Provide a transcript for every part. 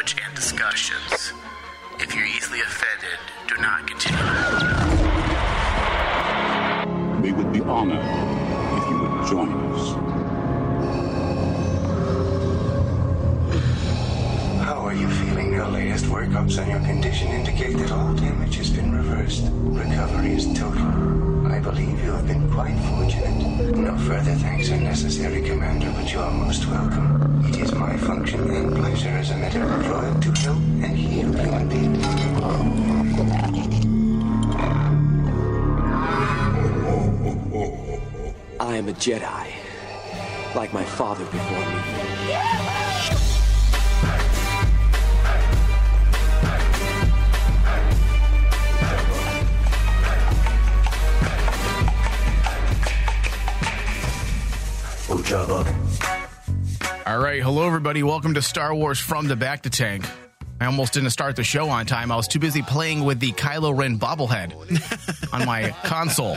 language and discussions. If you're easily offended, do not continue. We would be honored if you would join us. How are you feeling? Your latest workups on your condition indicate that all damage has been reversed. Recovery is total. I believe you have been quite fortunate. No further thanks are necessary, Commander, but you are most welcome. It is my function and pleasure as a medical droid to help and heal you indeed. I am a Jedi, like my father before me. All right, hello everybody. Welcome to Star Wars from the Bacta Tank. I almost didn't start the show on time. I was too busy playing with the Kylo Ren bobblehead on my console.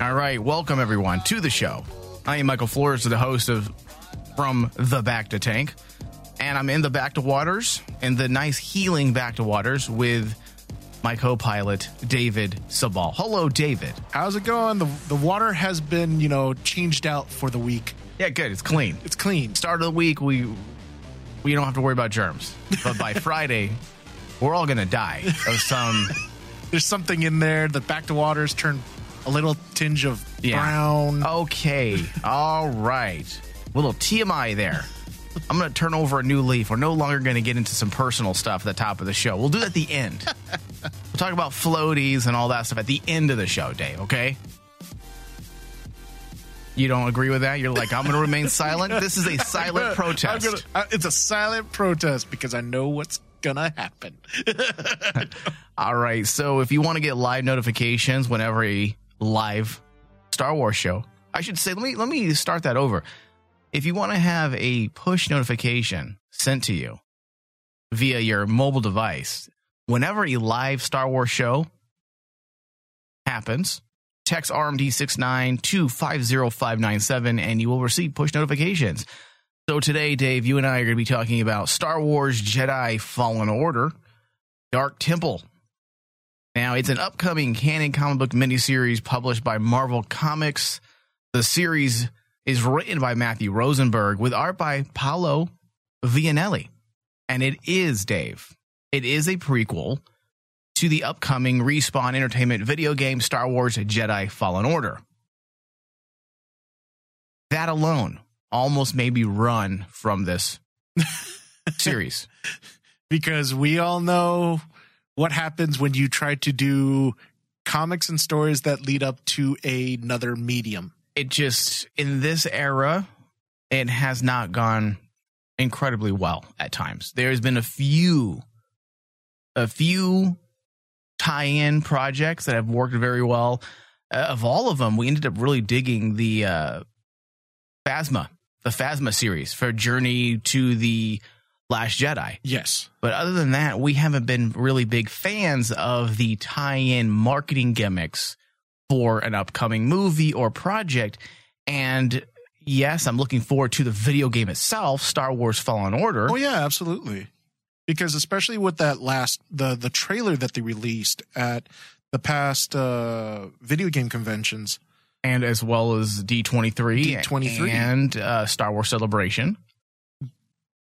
All right, welcome everyone to the show. I am Michael Flores, the host of From the Bacta Tank, and I'm in the Bacta Waters, in the nice healing Bacta Waters with my co-pilot David Sabal. Hello, David. How's it going? The the water has been, you know, changed out for the week. Yeah, good. It's clean. It's clean. start of the week we we don't have to worry about germs but by friday we're all gonna die of some There's something in there. The bacta waters turned a little tinge of Yeah. brown. okay all right A little tmi there i'm gonna turn over a new leaf we're no longer gonna get into some personal stuff at the top of the show we'll do that at the end we'll talk about floaties and all that stuff at the end of the show dave okay you don't agree with that you're like i'm gonna remain silent this is a silent protest gonna- uh, it's a silent protest because I know what's gonna happen. All right. So if you want to get live notifications whenever a live Star Wars show, I should say, let me let me start that over. If you want to have a push notification sent to you via your mobile device, whenever a live Star Wars show happens, text RMD69 to 50597 and you will receive push notifications. So today, Dave, you and I are going to be talking about Star Wars Jedi Fallen Order. Dark Temple. Now, it's an upcoming canon comic book miniseries published by Marvel Comics. The series is written by Matthew Rosenberg with art by Paolo Villanelli. And it is, Dave, it is a prequel to the upcoming Respawn Entertainment video game Star Wars Jedi Fallen Order. That alone almost made me run from this series. because we all know what happens when you try to do comics and stories that lead up to another medium. it just in this era it has not gone incredibly well at times there's been a few a few tie-in projects that have worked very well uh, of all of them we ended up really digging the uh phasma the phasma series for journey to the last jedi Yes. but other than that, we haven't been really big fans of the tie in marketing gimmicks for an upcoming movie or project. And yes, I'm looking forward to the video game itself, Star Wars Fallen Order. Oh yeah, absolutely. Because especially with that last the the trailer that they released at the past uh video game conventions. And as well as D23, D23. and uh, Star Wars Celebration.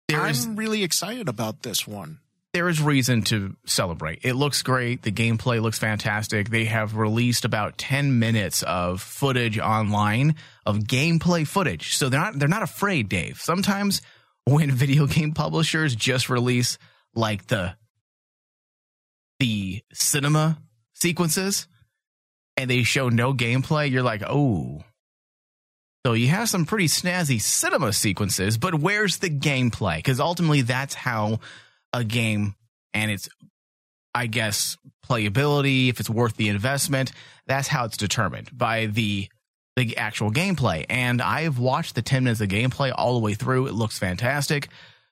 There I'm is really excited about this one. there is reason to celebrate. It looks great. The gameplay looks fantastic. They have released about 10 minutes of footage online of gameplay footage. So they're not they're not afraid, Dave. Sometimes when video game publishers just release like the the cinema sequences and they show no gameplay, you're like, "Oh, so you have some pretty snazzy cinema sequences, but where's the gameplay? Because ultimately, that's how a game and its, I guess, playability, if it's worth the investment, that's how it's determined by the the actual gameplay. And I've watched the 10 minutes of gameplay all the way through. It looks fantastic.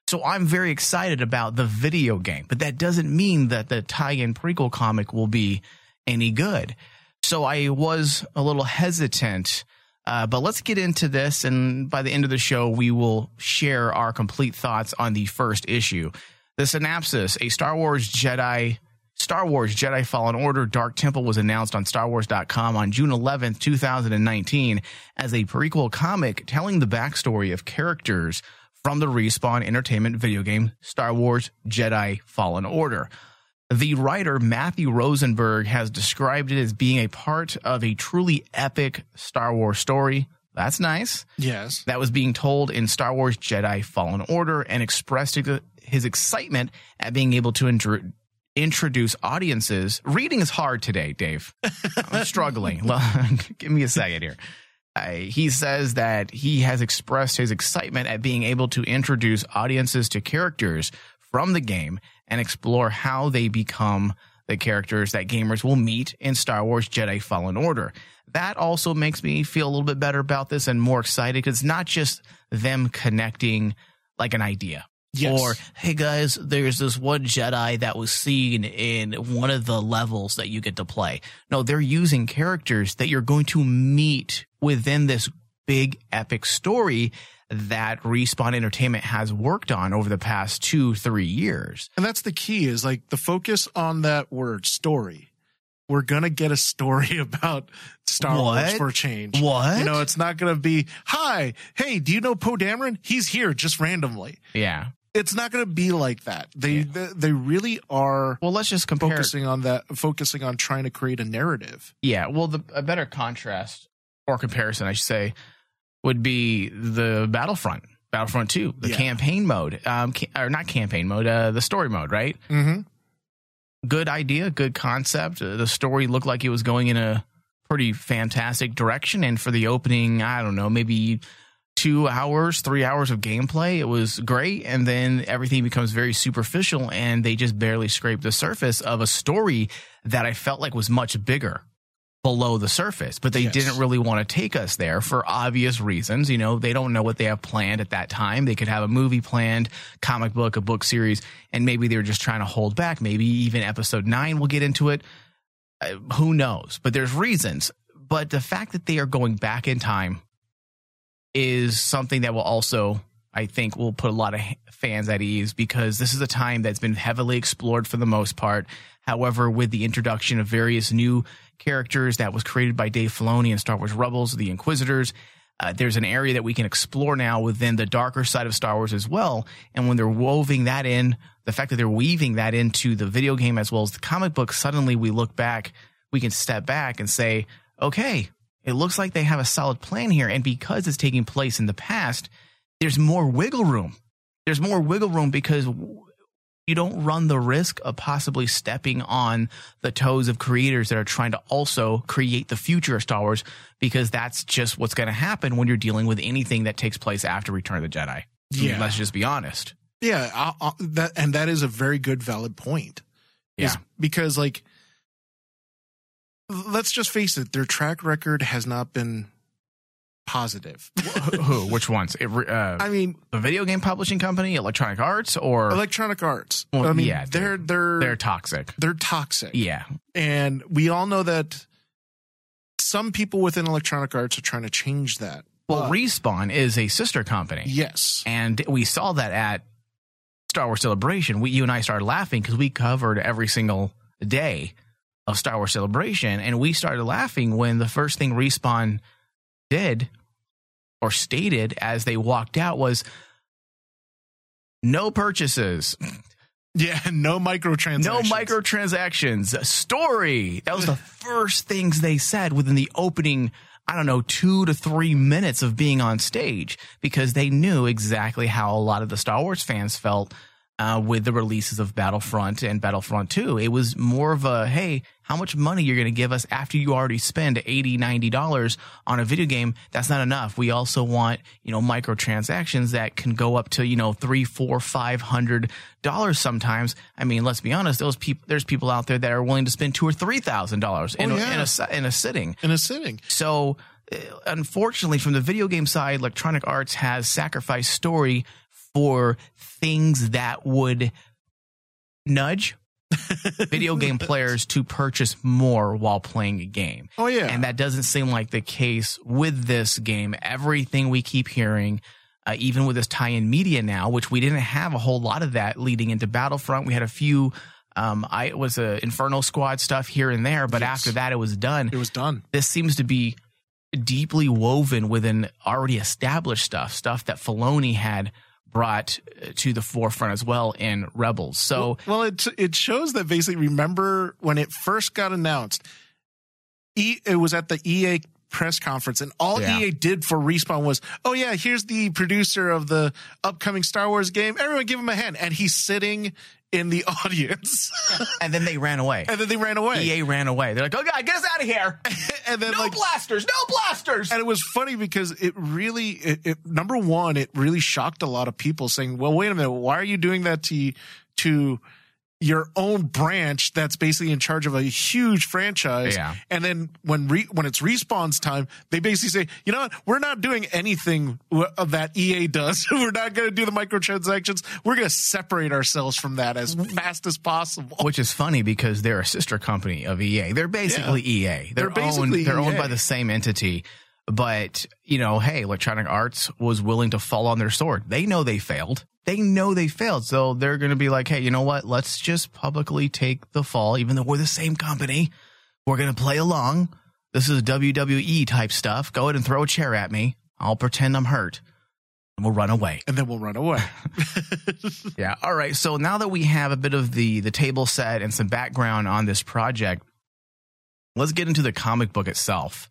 So I'm very excited about the video game, but that doesn't mean that the tie-in prequel comic will be any good. So I was a little hesitant Uh, but let's get into this, and by the end of the show, we will share our complete thoughts on the first issue. The synopsis: A Star Wars Jedi. Star Wars Jedi Fallen Order Dark Temple was announced on StarWars.com on June 11th, 2019, as a prequel comic telling the backstory of characters from the Respawn Entertainment video game Star Wars Jedi Fallen Order. The writer Matthew Rosenberg has described it as being a part of a truly epic Star Wars story. That's nice. Yes. That was being told in Star Wars Jedi Fallen Order and expressed his excitement at being able to intro- introduce audiences. Reading is hard today, Dave. I'm struggling. Give me a second here. Uh, he says that he has expressed his excitement at being able to introduce audiences to characters from the game and explore how they become the characters that gamers will meet in Star Wars Jedi Fallen Order. That also makes me feel a little bit better about this and more excited because it's not just them connecting like an idea. Yes. Or, hey guys, there's this one Jedi that was seen in one of the levels that you get to play. No, they're using characters that you're going to meet within this big epic story that Respawn Entertainment has worked on over the past two, three years. And that's the key is like the focus on that word story. We're gonna get a story about Star What? Wars for a change. What? You know, it's not gonna be, hi, hey, do you know Poe Dameron? He's here just randomly. Yeah. It's not gonna be like that. They they, they really are Well, let's just compare. focusing on that focusing on trying to create a narrative. Yeah. Well, the a better contrast or comparison, I should say, would be the Battlefront, Battlefront Two, the Yeah. campaign mode, um, or not campaign mode, uh, the story mode, right? Mm-hmm. good idea, good concept. Uh, The story looked like it was going in a pretty fantastic direction. And for the opening, I don't know, maybe two hours, three hours of gameplay, it was great. And then everything becomes very superficial and they just barely scrape the surface of a story that I felt like was much bigger below the surface, but they Yes. didn't really want to take us there for obvious reasons. You know, they don't know what they have planned at that time. They could have a movie planned, comic book, a book series, and maybe they were just trying to hold back. Maybe even episode nine will get into it. Uh, who knows? But there's reasons. But the fact that they are going back in time is something that will also, I think, will put a lot of fans at ease because this is a time that's been heavily explored for the most part. However, with the introduction of various new characters that was created by Dave Filoni and Star Wars Rebels, the Inquisitors, uh, there's an area that we can explore now within the darker side of Star Wars as well. And when they're woving that in, the fact that they're weaving that into the video game as well as the comic book, suddenly we look back, we can step back and say, okay, it looks like they have a solid plan here. And because it's taking place in the past, there's more wiggle room. There's more wiggle room because you don't run the risk of possibly stepping on the toes of creators that are trying to also create the future of Star Wars because that's just what's going to happen when you're dealing with anything that takes place after Return of the Jedi. I mean, Yeah. let's just be honest. Yeah, I, I, that and that is a very good valid point. Yeah. because like let's just face it, their track record has not been positive. Who? Which ones? It, uh, I mean, the video game publishing company, Electronic Arts, or Electronic Arts. Well, I mean, yeah, they're they're they're toxic. they're toxic. Yeah. And we all know that some people within Electronic Arts are trying to change that. Well, Respawn is a sister company. yes. And we saw that at Star Wars Celebration. We, you and I started laughing because we covered every single day of Star Wars Celebration. And we started laughing when the first thing Respawn did or stated as they walked out was no purchases, Yeah, no microtransactions. no microtransactions, story. That was the first things they said within the opening, I don't know, two to three minutes of being on stage because they knew exactly how a lot of the Star Wars fans felt uh, with the releases of Battlefront and Battlefront 2. It was more of a, hey, how much money you're going to give us after you already spend 80 $90 on a video game? That's not enough. We also want, you know, microtransactions that can go up to, you know, three, four, five hundred dollars sometimes. I mean, let's be honest, those people, there's people out there that are willing to spend two or three thousand dollars in, Oh, a- yeah. in a in a sitting. in a sitting. So, uh, unfortunately, from the video game side, Electronic Arts has sacrificed story for things that would nudge video game players to purchase more while playing a game. Oh, yeah. And that doesn't seem like the case with this game. Everything we keep hearing, uh, even with this tie-in media now, which we didn't have a whole lot of that leading into Battlefront. We had a few, um, I it was a Inferno Squad stuff here and there, but Yes. after that, it was done. It was done. this seems to be deeply woven within already established stuff, stuff that Filoni had brought uh, to the forefront as well in Rebels. So Well, it it shows that basically. Remember when it first got announced? E, it was at the EA press conference, and all Yeah. EA did for Respawn was, "Oh yeah, here's the producer of the upcoming Star Wars game. Everyone, give him a hand." And he's sitting in the audience, and then they ran away. and then they ran away. EA ran away. They're like, "Oh God, get us out of here! and then No like blasters! No blasters!" and it was funny because it really it, it number one it really shocked a lot of people saying well wait a minute why are you doing that to to your own branch that's basically in charge of a huge franchise Yeah. and then when re, when it's respawn's time they basically say you know what we're not doing anything w- of that EA does we're not going to do the microtransactions we're going to separate ourselves from that as fast as possible Which is funny because they're a sister company of EA. They're basically EA. They're, They're basically owned, they're owned by the same entity. But, you know, hey, Electronic Arts was willing to fall on their sword. They know they failed. They know they failed. So they're going to be like, hey, you know what? Let's just publicly take the fall, even though we're the same company. We're going to play along. This is WWE type stuff. Go ahead and throw a chair at me. I'll pretend I'm hurt and we'll run away. and then we'll run away Yeah. All right. So now that we have a bit of the the table set and some background on this project, let's get into the comic book itself.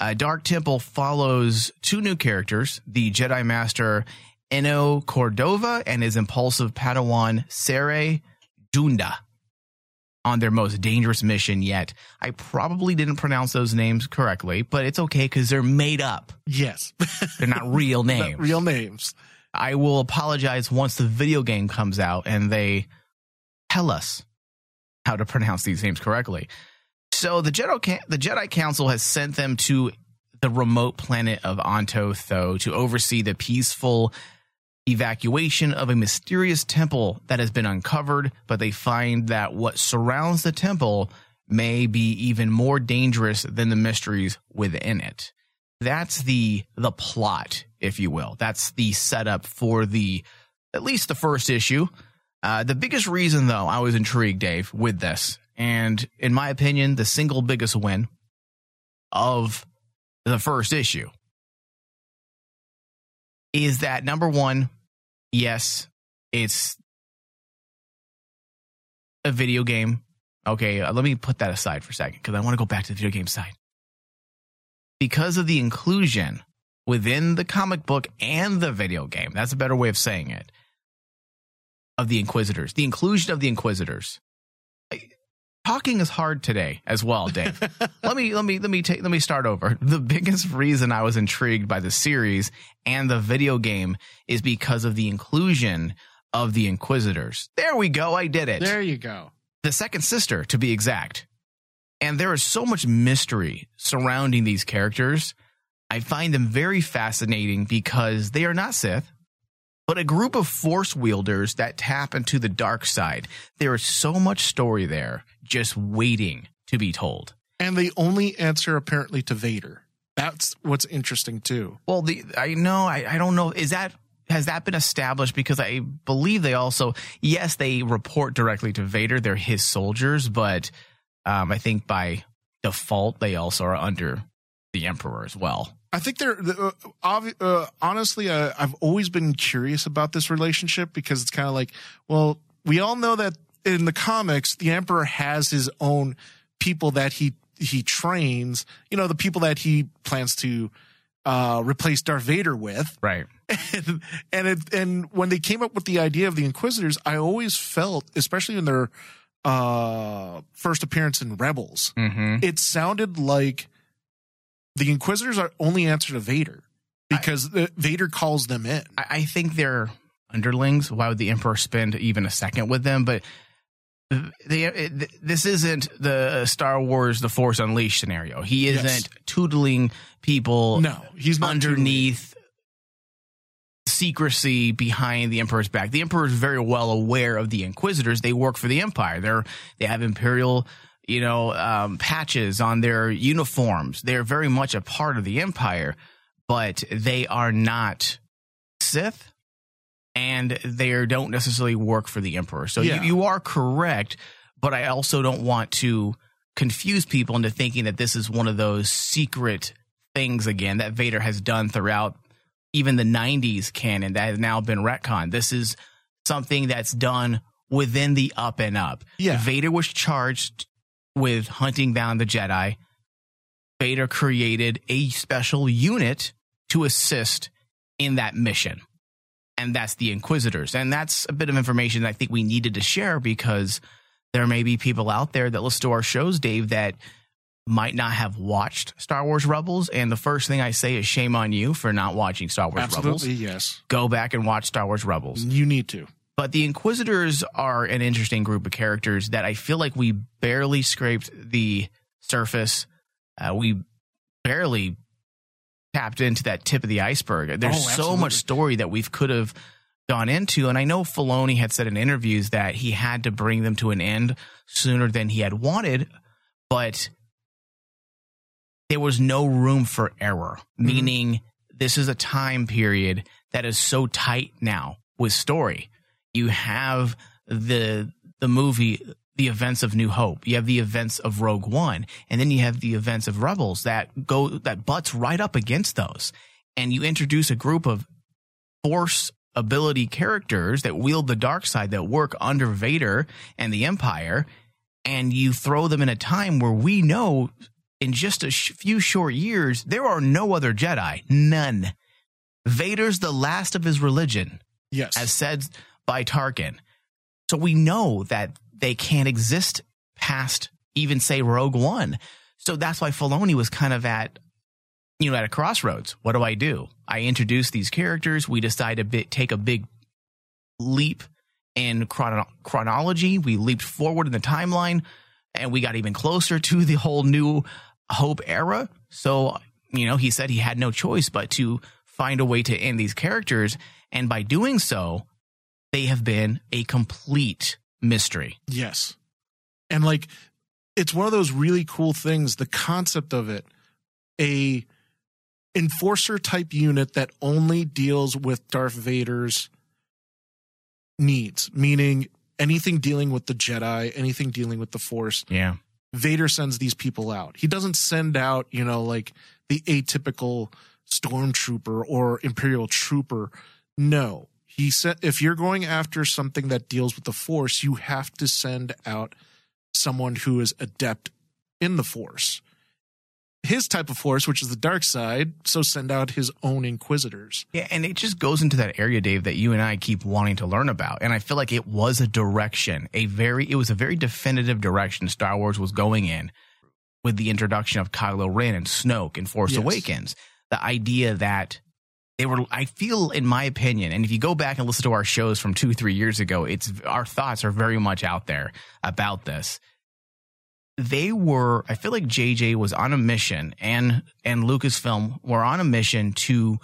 Uh, Dark Temple follows two new characters: the Jedi Master Eno Cordova and his impulsive Padawan Cere Junda on their most dangerous mission yet. I probably didn't pronounce those names correctly, but it's okay because they're made up. yes They're not real names. Not real names I will apologize once the video game comes out and they tell us how to pronounce these names correctly. So the Jedi the Jedi Council has sent them to the remote planet of Anto Tho to oversee the peaceful evacuation of a mysterious temple that has been uncovered, but they find that what surrounds the temple may be even more dangerous than the mysteries within it. That's the the plot, if you will. That's the setup for the at least the first issue. Uh, the biggest reason, though, I was intrigued, Dave, with this, and in my opinion, the single biggest win of the first issue is that number one, yes, it's a video game. Okay, uh, let me put that aside for a second because I want to go back to the video game side. Because of the inclusion within the comic book and the video game, that's a better way of saying it, of the Inquisitors, the inclusion of the Inquisitors. Talking is hard today as well, Dave. let me let me let me take let me start over. The biggest reason I was intrigued by the series and the video game is because of the inclusion of the Inquisitors. There we go. I did it there you go the second sister to be exact. And there is so much mystery surrounding these characters. I find them very fascinating because they are not Sith, but a group of force wielders that tap into the dark side. There is so much story there just waiting to be told. and they only answer apparently to Vader. That's what's interesting too. Well, the I know I, I don't know is that has that been established because I believe they also yes they report directly to Vader they're his soldiers but um, I think by default they also are under the Emperor as well. I think they're uh, obvi- uh, honestly. Uh, I've always been curious about this relationship because it's kind of like, well, we all know that in the comics, the Emperor has his own people that he he trains. You know, the people that he plans to uh, replace Darth Vader with. Right. and and it, and when they came up with the idea of the Inquisitors, I always felt, especially in their uh, first appearance in Rebels, Mm-hmm. it sounded like the Inquisitors are only answer to Vader because the, Vader calls them in. I, I think they're underlings. Why would the Emperor spend even a second with them? But they, it, this isn't the Star Wars The Force Unleashed scenario. He isn't Yes. tootling people No, he's underneath secrecy behind the emperor's back. The emperor is very well aware of the inquisitors. They work for the empire. They're they have imperial, you know, um, patches on their uniforms. They're very much a part of the empire, but they are not Sith, and they don't necessarily work for the emperor. So Yeah. you, you are correct, but I also don't want to confuse people into thinking that this is one of those secret things again that Vader has done throughout even the 90s canon that has now been retconned. This is something that's done within the up and up. Yeah. Vader was charged with hunting down the Jedi. Vader created a special unit to assist in that mission. And that's the Inquisitors. And that's a bit of information that I think we needed to share because there may be people out there that listen to our shows, Dave, that might not have watched Star Wars Rebels. And the first thing I say is shame on you for not watching Star Wars Absolutely, Rebels. yes. Go back and watch Star Wars Rebels. You need to. But the Inquisitors are an interesting group of characters that I feel like we barely scraped the surface. Uh, we barely tapped into that tip of the iceberg. There's Oh, so much story that we could have gone into. And I know Filoni had said in interviews that he had to bring them to an end sooner than he had wanted, but there was no room for error, meaning this is a time period that is so tight now with story. You have the the movie the events of New Hope. You have the events of Rogue One, and then you have the events of Rebels that go that butts right up against those. And you introduce a group of force ability characters that wield the dark side that work under Vader and the Empire, and you throw them in a time where we know in just a sh- few short years there are no other Jedi, none. Vader's the last of his religion Yes. as said by Tarkin. So we know that they can't exist past even say Rogue One. So that's why Filoni was kind of at, you know, at a crossroads. What do I do? I introduce these characters. We decide to bi- take a big leap in chrono- chronology. We leaped forward in the timeline and we got even closer to the whole new Hope era. So, you know, he said he had no choice but to find a way to end these characters. And by doing so, they have been a complete mystery. Yes. And like it's one of those really cool things, the concept of it, a enforcer type unit that only deals with Darth Vader's needs, meaning anything dealing with the Jedi, anything dealing with the Force, Yeah. Vader sends these people out. He doesn't send out, you know, like the atypical stormtrooper or imperial trooper. No. He said if you're going after something that deals with the force, you have to send out someone who is adept in the force. His type of force, which is the dark side, so send out his own inquisitors. Yeah, and it just goes into that area, Dave, that you and I keep wanting to learn about. And I feel like it was a direction, a very, it was a very definitive direction Star Wars was going in with the introduction of Kylo Ren and Snoke in Force Yes. Awakens. The idea that they were, I feel, in my opinion, and if you go back and listen to our shows from two, three years ago, it's our thoughts are very much out there about this. They were, I feel like JJ was on a mission and and Lucasfilm were on a mission to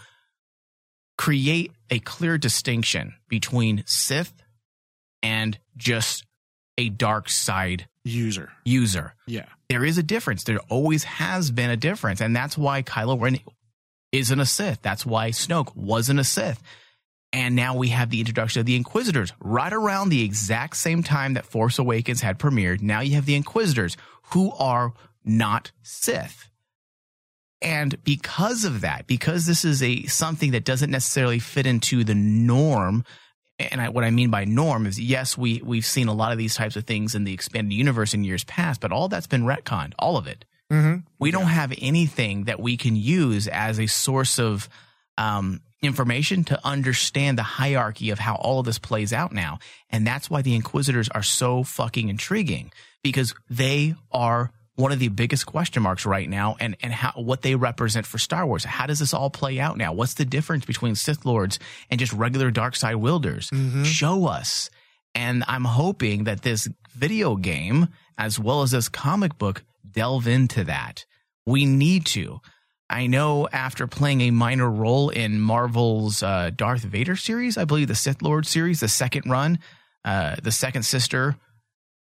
create a clear distinction between Sith and just a dark side User. user. Yeah. There is a difference. There always has been a difference. And that's why Kylo Ren isn't a Sith. That's why Snoke wasn't a Sith. And now we have the introduction of the Inquisitors right around the exact same time that Force Awakens had premiered. Now you have the Inquisitors who are not Sith. And because of that, because this is a something that doesn't necessarily fit into the norm, and I, what I mean by norm is yes, we we've seen a lot of these types of things in the expanded universe in years past, but all that's been retconned, all of it. Mm-hmm. We don't have anything that we can use as a source of um, information to understand the hierarchy of how all of this plays out now, and that's why the Inquisitors are so fucking intriguing because they are one of the biggest question marks right now and and how what they represent for Star Wars. How does this all play out now? What's the difference between Sith Lords and just regular dark side wielders? Show us. And I'm hoping that this video game as well as this comic book delve into that. We need to. I know after playing a minor role in Marvel's uh, Darth Vader series, I believe the Sith Lord series, the second run, uh, the second sister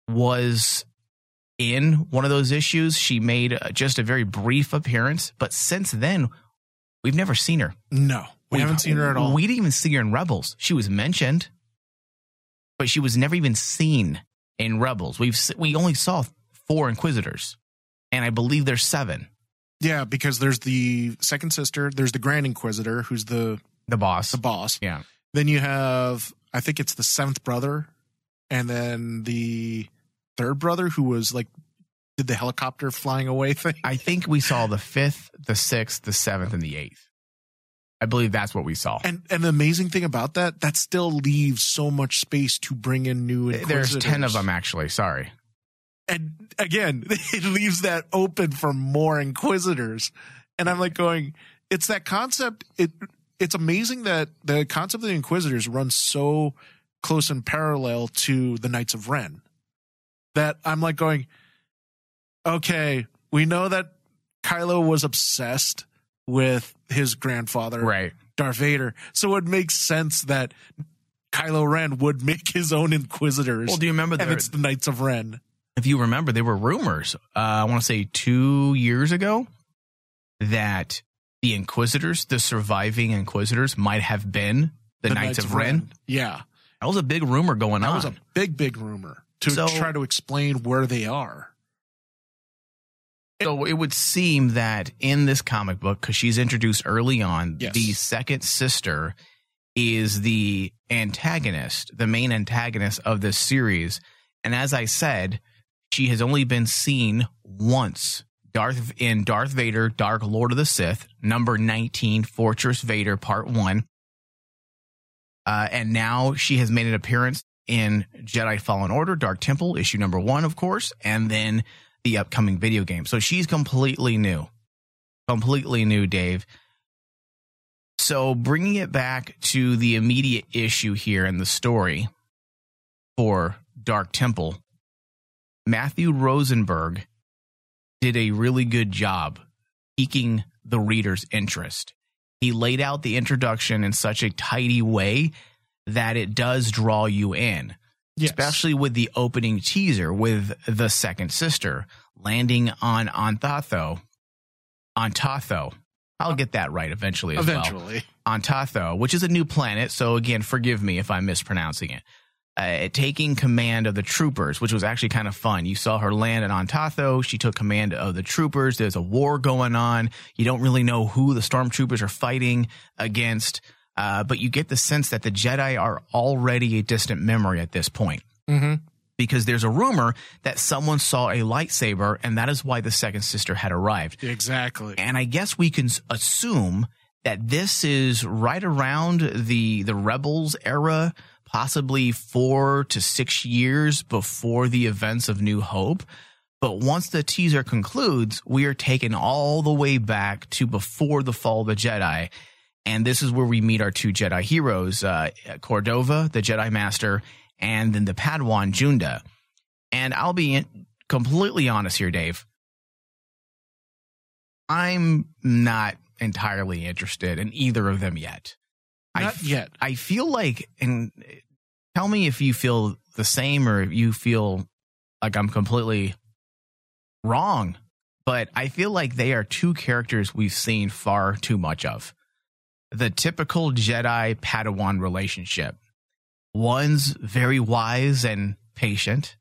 was in one of those issues. She made uh, just a very brief appearance, but since then, we've never seen her. No, we We've- haven't seen her at all. We didn't even see her in Rebels. She was mentioned, but she was never even seen in Rebels. We've we only saw four Inquisitors, and I believe there's seven. yeah, because there's the second sister, there's the Grand Inquisitor, who's the The boss. the boss. Yeah. Then you have, I think it's the seventh brother, and then the third brother who was like did the helicopter flying away thing. I think we saw the fifth, the sixth, the seventh, and the eighth. I believe that's what we saw. And and the amazing thing about that, that still leaves so much space to bring in new There's ten of them actually. Sorry. And again, it leaves that open for more inquisitors. And I'm like going, it's that concept. It it's amazing that the concept of the inquisitors runs so close and parallel to the Knights of Ren that I'm like going, okay, we know that Kylo was obsessed with his grandfather, Right. Darth Vader, so it makes sense that Kylo Ren would make his own inquisitors. Well, do you remember and it's the Knights of Ren. If you remember, there were rumors, uh, I want to say two years ago, that the Inquisitors, the surviving Inquisitors, might have been the, Knights, of Ren. Yeah. That was a big rumor going That on. was a big, big rumor to So- try to explain where they are. so it would seem that in this comic book, because she's introduced early on, Yes. the second sister is the antagonist, the main antagonist of this series. And as I said, she has only been seen once. Darth in Darth Vader, Dark Lord of the Sith, number 19, Fortress Vader, part one. Uh, and now she has made an appearance in Jedi Fallen Order, Dark Temple, issue number one, of course, and then the upcoming video game. So she's completely new. Completely new, Dave. So bringing it back to the immediate issue here in the story for Dark Temple, Matthew Rosenberg did a really good job piquing the reader's interest. He laid out the introduction in such a tidy way that it does draw you in Yes. especially with the opening teaser with the second sister landing on Anthatho. Antatho. I'll get that right eventually as well. Eventually. Antatho, which is a new planet. So again, forgive me if I'm mispronouncing it. Uh, taking command of the troopers, which was actually kind of fun. You saw her land at Antatho. She took command of the troopers. There's a war going on. You don't really know who the stormtroopers are fighting against, uh, but you get the sense that the Jedi are already a distant memory at this point Mm-hmm. because there's a rumor that someone saw a lightsaber, and that is why the second sister had arrived. Exactly. And I guess we can assume that this is right around the the rebels era, possibly four to six years before the events of New Hope. But once the teaser concludes, we are taken all the way back to before the fall of the Jedi. And this is where we meet our two Jedi heroes, uh, Cordova, the Jedi Master, and then the Padawan Junda. And I'll be completely honest here, Dave. I'm not entirely interested in either of them yet. I Not f- yet. I feel like, and tell me if you feel the same or if you feel like I'm completely wrong, but I feel like they are two characters we've seen far too much of. The typical Jedi Padawan relationship. One's very wise and patient,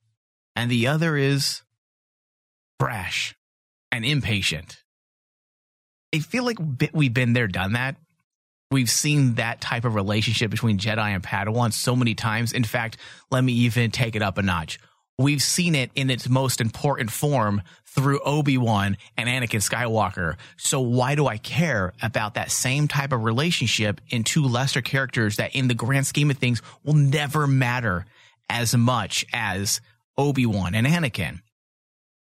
and the other is brash and impatient. I feel like we've been there, done that. We've seen that type of relationship between Jedi and Padawan so many times. In fact, let me even take it up a notch. We've seen it in its most important form through Obi-Wan and Anakin Skywalker. So why do I care about that same type of relationship in two lesser characters that in the grand scheme of things will never matter as much as Obi-Wan and Anakin?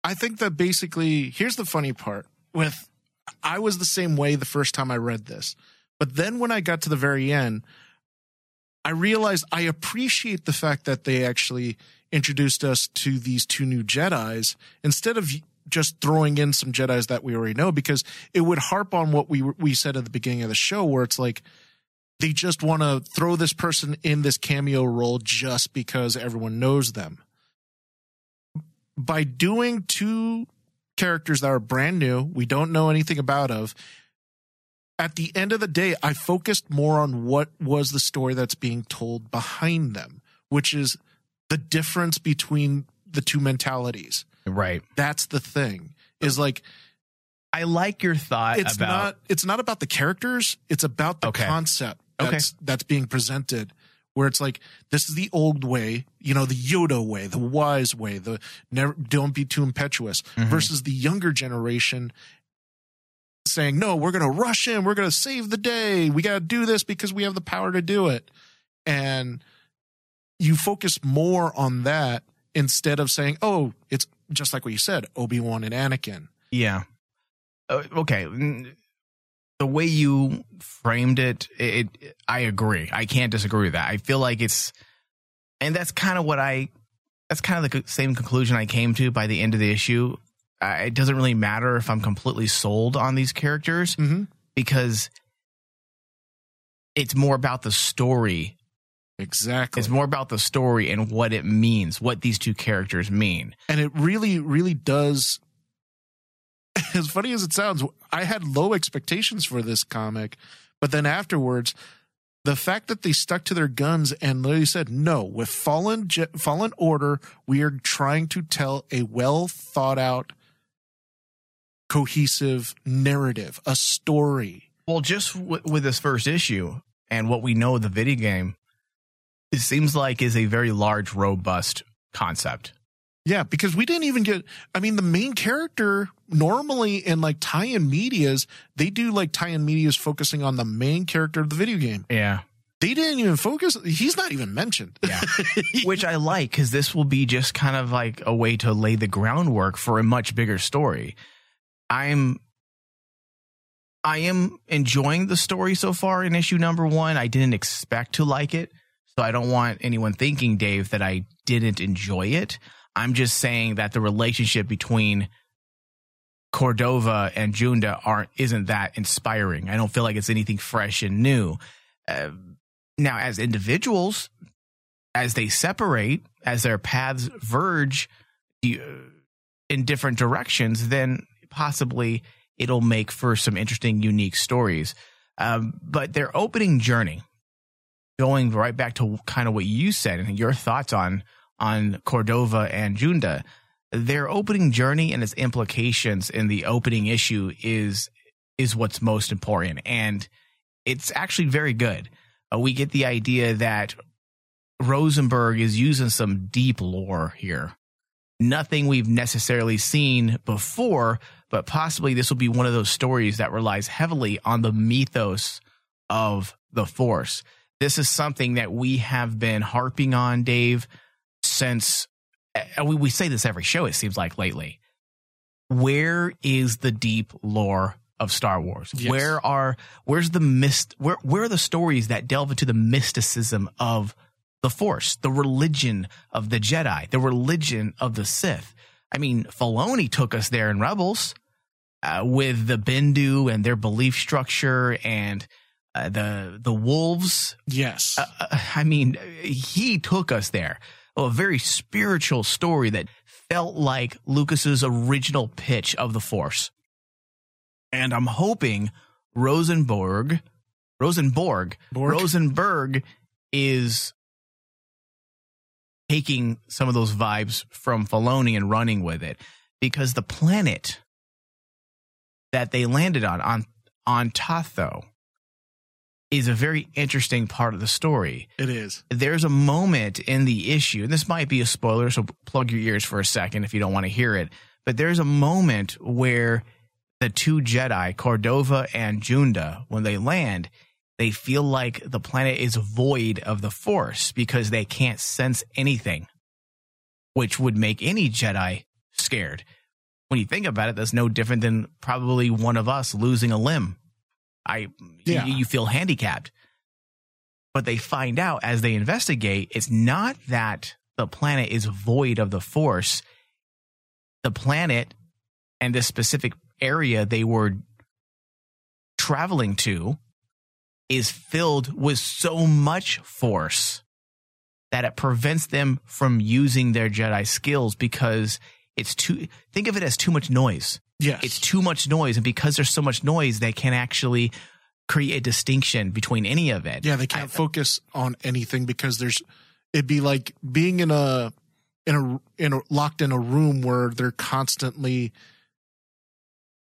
I think that basically, here's the funny part with I was the same way the first time I read this. But then when I got to the very end, I realized I appreciate the fact that they actually introduced us to these two new Jedi's instead of just throwing in some Jedi's that we already know because it would harp on what we we said at the beginning of the show where it's like they just want to throw this person in this cameo role just because everyone knows them. By doing two characters that are brand new, we don't know anything about of at the end of the day, I focused more on what was the story that's being told behind them, which is the difference between the two mentalities. Right. That's the thing. Is like I like your thought it's about not it's not about the characters, it's about the Okay. concept Okay. that's that's being presented. Where it's like this is the old way, you know, the Yoda way, the wise way, the never don't be too impetuous, Mhm. versus the younger generation saying, "No, we're going to rush in, we're going to save the day, we got to do this because we have the power to do it," and you focus more on that instead of saying, "Oh, it's just like what you said, Obi Wan and Anakin." Yeah. Uh, okay. The way you framed it, it, it, I agree. I can't disagree with that. I feel like it's, and that's kind of what I, that's kind of the same conclusion I came to by the end of the issue. Uh, it doesn't really matter if I'm completely sold on these characters Mm-hmm. because it's more about the story. Exactly. It's more about the story and what it means, what these two characters mean. and it really really does as funny as it sounds i had low expectations for this comic but then afterwards the fact that they stuck to their guns and literally said no with fallen Je- fallen order we are trying to tell a well thought out cohesive narrative a story Well, just w- with this first issue and what we know of the video game, it seems like is a very large, robust concept. Yeah, because we didn't even get. I mean, the main character normally in like tie-in medias, they do like tie-in medias focusing on the main character of the video game. Yeah. They didn't even focus. He's not even mentioned. Yeah. Which I like because this will be just kind of like a way to lay the groundwork for a much bigger story. I'm. I am enjoying the story so far in issue number one. I didn't expect to like it. So I don't want anyone thinking, Dave, that I didn't enjoy it. I'm just saying that the relationship between Cordova and Junda aren't isn't that inspiring. I don't feel like it's anything fresh and new. Uh, now, as individuals, as they separate, as their paths verge you- in different directions, then possibly it'll make for some interesting, unique stories. Um, but their opening journey, going right back to kind of what you said and your thoughts on on Cordova and Junda, their opening journey and its implications in the opening issue is is what's most important, and it's actually very good. Uh, we get the idea that Rosenberg is using some deep lore here. Nothing we've necessarily seen before, but possibly this will be one of those stories that relies heavily on the mythos of the Force. This is something that we have been harping on, Dave, since and we, we say this every show, it seems like lately. Where is the deep lore of Star Wars? Yes. Where are where's the mist where where are the stories that delve into the mysticism of the Force, the religion of the Jedi, the religion of the Sith? I mean, Filoni took us there in Rebels uh, with the Bendu and their belief structure and uh, the the wolves Yes. uh, I mean, he took us there. A very spiritual story that felt like Lucas's original pitch of the Force. And I'm hoping Rosenborg, Rosenborg, Borg? Rosenberg is taking some of those vibes from Filoni and running with it because the planet that they landed on on on Tatho is a very interesting part of the story. it is. There's a moment in the issue, and this might be a spoiler, so plug your ears for a second if you don't want to hear it. But there's a moment where the two Jedi, Cordova and Junda, when they land, they feel like the planet is void of the Force because they can't sense anything, which would make any Jedi scared. When you think about it, that's no different than probably one of us losing a limb. I, Yeah. you, you feel handicapped. But they find out as they investigate, it's not that the planet is void of the Force. The planet and this specific area they were traveling to is filled with so much force that it prevents them from using their Jedi skills because it's too think of it as too much noise. Yes. It's too much noise and because there's so much noise they can actually create a distinction between any of it. yeah, they can't focus on anything because there's it'd be like being in a in a in a locked in a room where they're constantly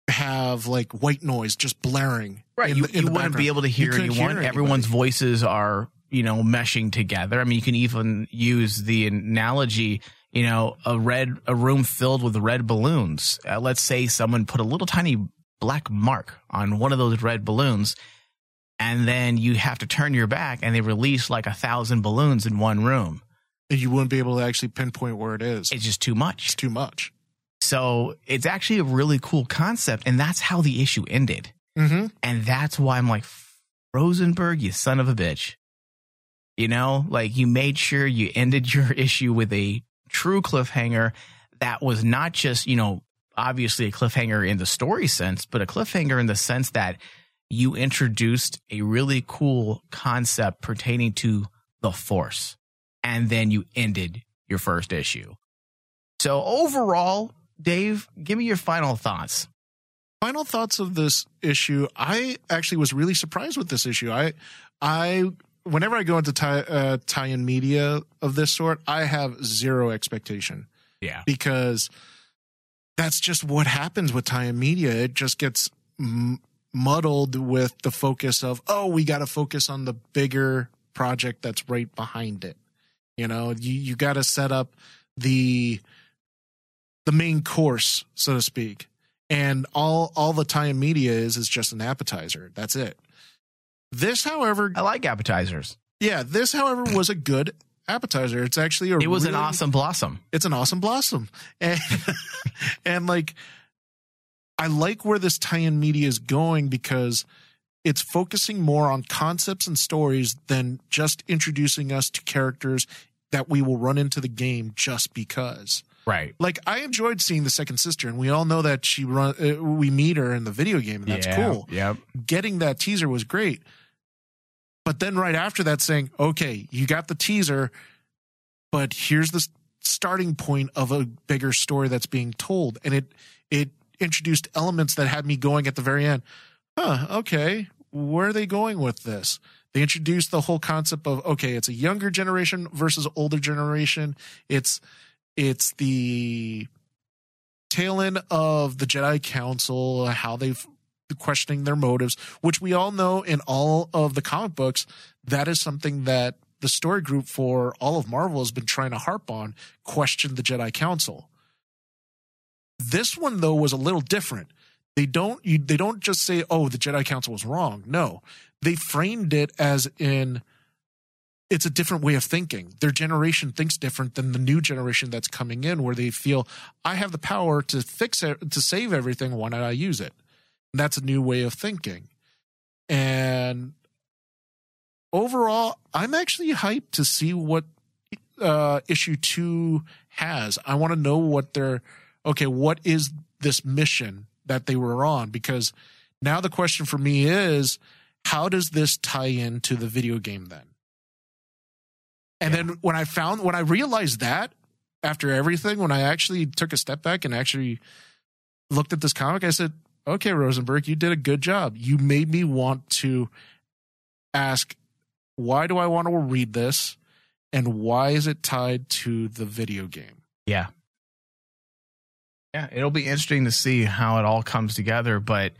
have like white noise just blaring. Right. you the- you wouldn't be able to hear couldn't anyone. anybody. Everyone's voices are, you know, meshing together. I mean, you can even use the analogy, you know, a red, a room filled with red balloons. Uh, let's say someone put a little tiny black mark on one of those red balloons. And then you have to turn your back and they release like a thousand balloons in one room. and you wouldn't be able to actually pinpoint where it is. It's just too much. It's too much. So it's actually a really cool concept. And that's how the issue ended. Mm-hmm. And that's why I'm like, Rosenberg, you son of a bitch. You know, like you made sure you ended your issue with a true cliffhanger that was not just, you know, obviously a cliffhanger in the story sense, but a cliffhanger in the sense that you introduced a really cool concept pertaining to the force. And then you ended your first issue. So overall, Dave, give me your final thoughts. final thoughts of this issue. I actually was really surprised with this issue. I i whenever i go into tie, uh, tie-in media of this sort i have zero expectation. Yeah. because that's just what happens with tie-in media. It just gets m- muddled with the focus of oh we got to focus on the bigger project that's right behind it. You know you you got to set up the the main course so to speak. And all all the tie-in media is is just an appetizer. That's it. This however I like appetizers. yeah this however was a good appetizer. It's actually a It was an awesome blossom. it's an awesome blossom. And and like i like where this tie-in media is going because it's focusing more on concepts and stories than just introducing us to characters that we will run into the game just because Right. like i enjoyed seeing the second sister and we all know that she run uh, we meet her in the video game and that's cool Yeah. getting that teaser was great. But then right after that, saying, okay, you got the teaser, but here's the starting point of a bigger story that's being told. And it, it introduced elements that had me going at the very end. Huh, okay, where are they going with this? They introduced the whole concept of, okay, it's a younger generation versus older generation. It's, it's the tail end of the Jedi Council, how they've questioning their motives, which we all know in all of the comic books, that is something that the story group for all of Marvel has been trying to harp on, question the Jedi Council. This one though was a little different. They don't you, they don't just say, "Oh, the Jedi Council was wrong." No. They framed it as in it's a different way of thinking. Their generation thinks different than the new generation that's coming in where they feel I have the power to fix it to save everything, why not I use it? That's a new way of thinking. And overall, I'm actually hyped to see what uh, issue two has. I want to know what their okay, what is this mission that they were on? Because now the question for me is, how does this tie into the video game then? And then when I found when I realized that after everything, when I actually took a step back and actually looked at this comic, I said, okay, Rosenberg, you did a good job. You made me want to ask, why do I want to read this? And why is it tied to the video game? Yeah. Yeah, it'll be interesting to see how it all comes together. But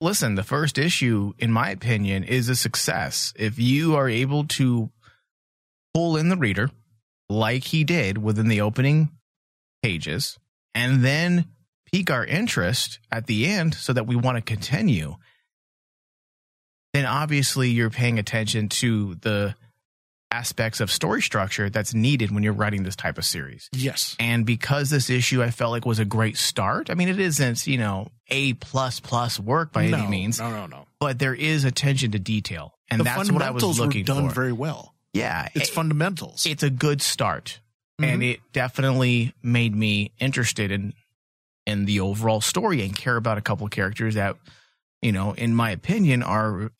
listen, the first issue, in my opinion, is a success. If you are able to pull in the reader like he did within the opening pages and then pique our interest at the end so that we want to continue, then obviously you're paying attention to the aspects of story structure that's needed when you're writing this type of series. Yes. And because this issue I felt like was a great start. I mean, it isn't, you know, A plus plus work by no, any means, No, no, no. but there is attention to detail. And the that's what I was looking were done for. very well. Yeah. It's it- fundamentals. it's a good start. And Mhm. it definitely made me interested in in the overall story and care about a couple of characters that, you know, in my opinion, are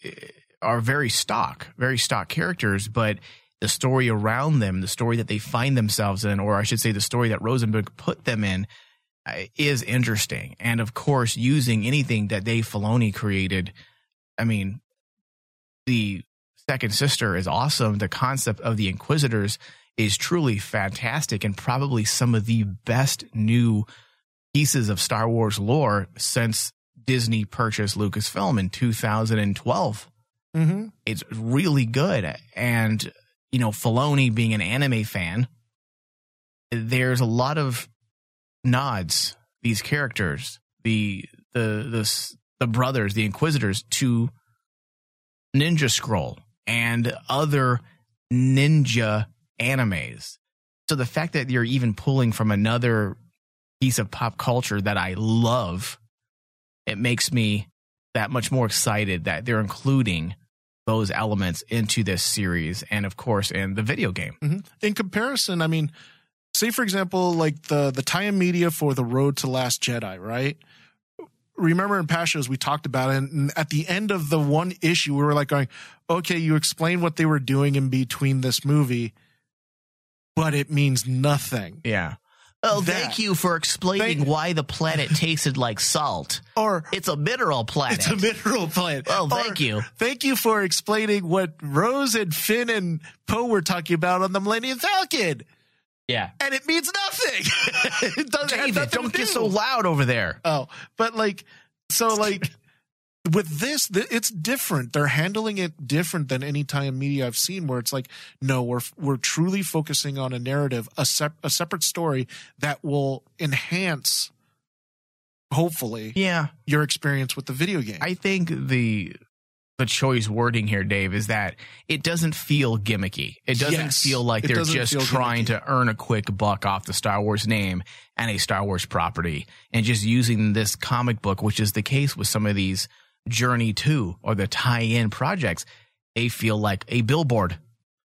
are very stock, very stock characters, but the story around them, the story that they find themselves in, or I should say, the story that Rosenberg put them in, uh, is interesting. And of course, using anything that Dave Filoni created, I mean, the second sister is awesome. The concept of the Inquisitors is truly fantastic and probably some of the best new pieces of Star Wars lore since Disney purchased Lucasfilm in 2012. Mm-hmm. It's really good. And, you know, Filoni being an anime fan, there's a lot of nods, these characters, the, the, the, the brothers, the Inquisitors to Ninja Scroll and other ninja animes. So the fact that you're even pulling from another piece of pop culture that I love, it makes me that much more excited that they're including those elements into this series and of course in the video game. Mm-hmm. In comparison, I mean, say for example, like the the tie-in media for the Road to Last Jedi, right? Remember in past shows we talked about it, and at the end of the one issue, we were like going, "Okay, you explain what they were doing in between this movie, but it means nothing." Yeah. Oh, That- thank you for explaining Thank- why the planet tasted like salt. Or It's a mineral planet. it's a mineral planet. Oh, thank Or, you. Thank you for explaining what Rose and Finn and Poe were talking about on the Millennium Falcon. Yeah. And it means nothing. it doesn't David, nothing don't get so loud over there. Oh, but like, so like with this, th- it's different. They're handling it different than any tie-in media I've seen where it's like, no, we're, we're truly focusing on a narrative, a sep- a separate story that will enhance, hopefully, Yeah. your experience with the video game. I think the the choice wording here, Dave, is that it doesn't feel gimmicky. It doesn't Yes. feel like they're just trying gimmicky. to earn a quick buck off the Star Wars name and a Star Wars property and just using this comic book, which is the case with some of these Journey to or the tie in projects. They feel like a billboard,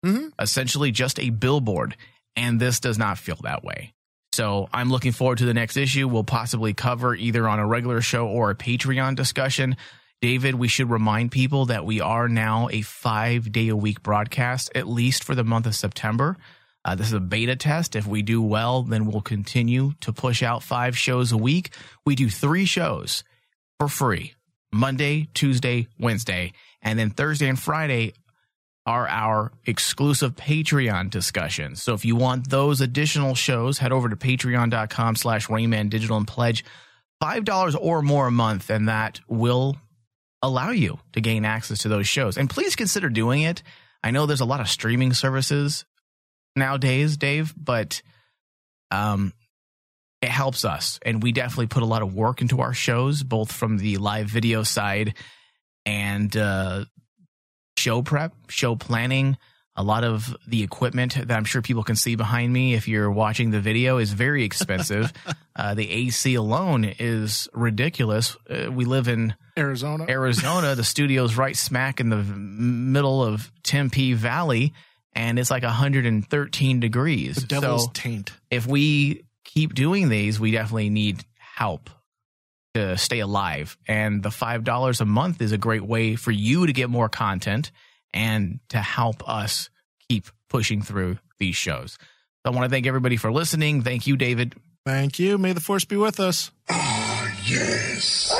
Mhm. essentially just a billboard. And this does not feel that way. So I'm looking forward to the next issue. We'll possibly cover either on a regular show or a Patreon discussion. David, we should remind people that we are now a five day a week broadcast, at least for the month of September. Uh, this is a beta test. If we do well, then we'll continue to push out five shows a week. We do three shows for free Monday, Tuesday, Wednesday, and then Thursday and Friday are our exclusive Patreon discussions. So if you want those additional shows, head over to patreon.com slash Rain Man Digital and pledge $5 or more a month, and that will allow you to gain access to those shows. And please consider doing it. I know there's a lot of streaming services nowadays, Dave, but um, it helps us. And we definitely put a lot of work into our shows, both from the live video side and uh, show prep, show planning. A lot of the equipment that I'm sure people can see behind me if you're watching the video is very expensive. uh, the AC alone is ridiculous. Uh, we live in Arizona. Arizona. the studio's right smack in the middle of Tempe Valley, and it's like 113 degrees. the devil's so taint. if we keep doing these, we definitely need help to stay alive. And the $5 a month is a great way for you to get more content and to help us keep pushing through these shows. So I want to thank everybody for listening. Thank you, David. Thank you. May the force be with us. Ah, Yes.